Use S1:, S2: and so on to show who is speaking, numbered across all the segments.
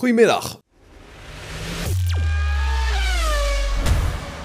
S1: Goedemiddag.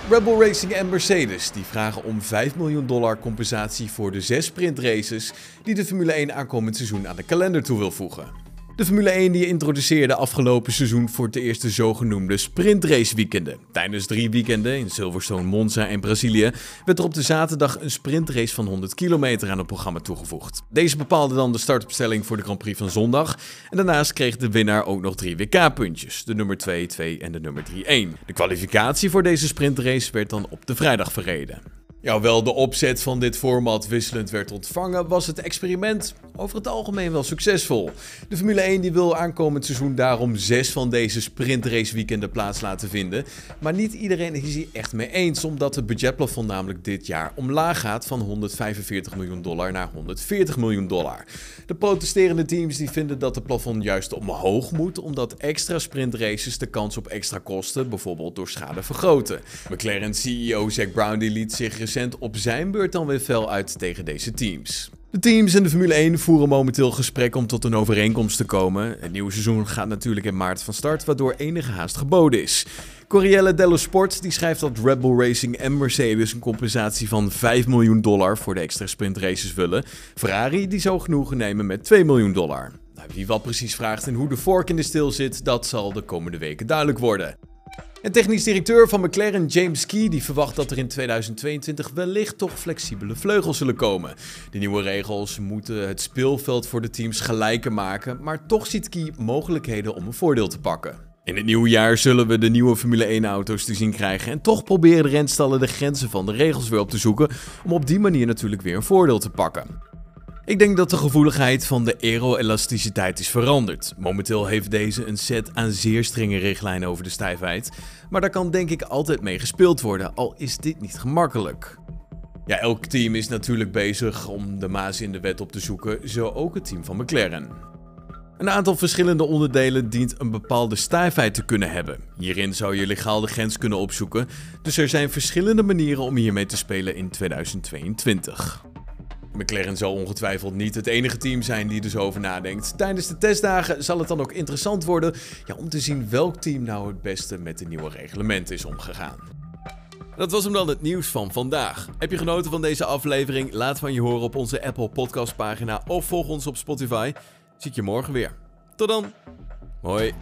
S1: Rebel Racing en Mercedes die vragen om 5 miljoen dollar compensatie voor de zes sprintraces die de Formule 1 aankomend seizoen aan de kalender toe wil voegen. De Formule 1 die introduceerde afgelopen seizoen voor het eerste zogenoemde sprintraceweekenden. Tijdens drie weekenden in Silverstone, Monza en Brazilië werd er op de zaterdag een sprintrace van 100 kilometer aan het programma toegevoegd. Deze bepaalde dan de startopstelling voor de Grand Prix van zondag. En daarnaast kreeg de winnaar ook nog drie WK-puntjes, de nummer 2, 2 en de nummer 3, 1. De kwalificatie voor deze sprintrace werd dan op de vrijdag verreden. Ja, hoewel de opzet van dit format wisselend werd ontvangen, was het experiment over het algemeen wel succesvol. De Formule 1 die wil aankomend seizoen daarom zes van deze sprintrace weekenden plaats laten vinden. Maar niet iedereen is hier echt mee eens, omdat het budgetplafond namelijk dit jaar omlaag gaat van 145 miljoen dollar naar 140 miljoen dollar. De protesterende teams die vinden dat de plafond juist omhoog moet, omdat extra sprintraces de kans op extra kosten, bijvoorbeeld door schade, vergroten. McLaren CEO Zack Brown die liet zich recent op zijn beurt dan weer fel uit tegen deze teams. De teams en de Formule 1 voeren momenteel gesprek om tot een overeenkomst te komen. Het nieuwe seizoen gaat natuurlijk in maart van start, waardoor enige haast geboden is. Corriere dello Sport die schrijft dat Red Bull Racing en Mercedes een compensatie van 5 miljoen dollar voor de extra sprintraces willen. Ferrari die zou genoegen nemen met 2 miljoen dollar. Nou, wie wat precies vraagt en hoe de vork in de stil zit, dat zal de komende weken duidelijk worden. En technisch directeur van McLaren, James Key, die verwacht dat er in 2022 wellicht toch flexibele vleugels zullen komen. De nieuwe regels moeten het speelveld voor de teams gelijker maken, maar toch ziet Key mogelijkheden om een voordeel te pakken. In het nieuwe jaar zullen we de nieuwe Formule 1-auto's te zien krijgen en toch proberen de renstallen de grenzen van de regels weer op te zoeken om op die manier natuurlijk weer een voordeel te pakken. Ik denk dat de gevoeligheid van de aeroelasticiteit is veranderd. Momenteel heeft deze een set aan zeer strenge richtlijnen over de stijfheid, maar daar kan denk ik altijd mee gespeeld worden, al is dit niet gemakkelijk. Ja, elk team is natuurlijk bezig om de maas in de wet op te zoeken, zo ook het team van McLaren. Een aantal verschillende onderdelen dient een bepaalde stijfheid te kunnen hebben. Hierin zou je legaal de grens kunnen opzoeken, dus er zijn verschillende manieren om hiermee te spelen in 2022. McLaren zal ongetwijfeld niet het enige team zijn die er over nadenkt. Tijdens de testdagen zal het dan ook interessant worden ja, om te zien welk team nou het beste met de nieuwe reglementen is omgegaan. Dat was hem dan het nieuws van vandaag. Heb je genoten van deze aflevering? Laat van je horen op onze Apple Podcast pagina of volg ons op Spotify. Zie ik je morgen weer. Tot dan. Hoi.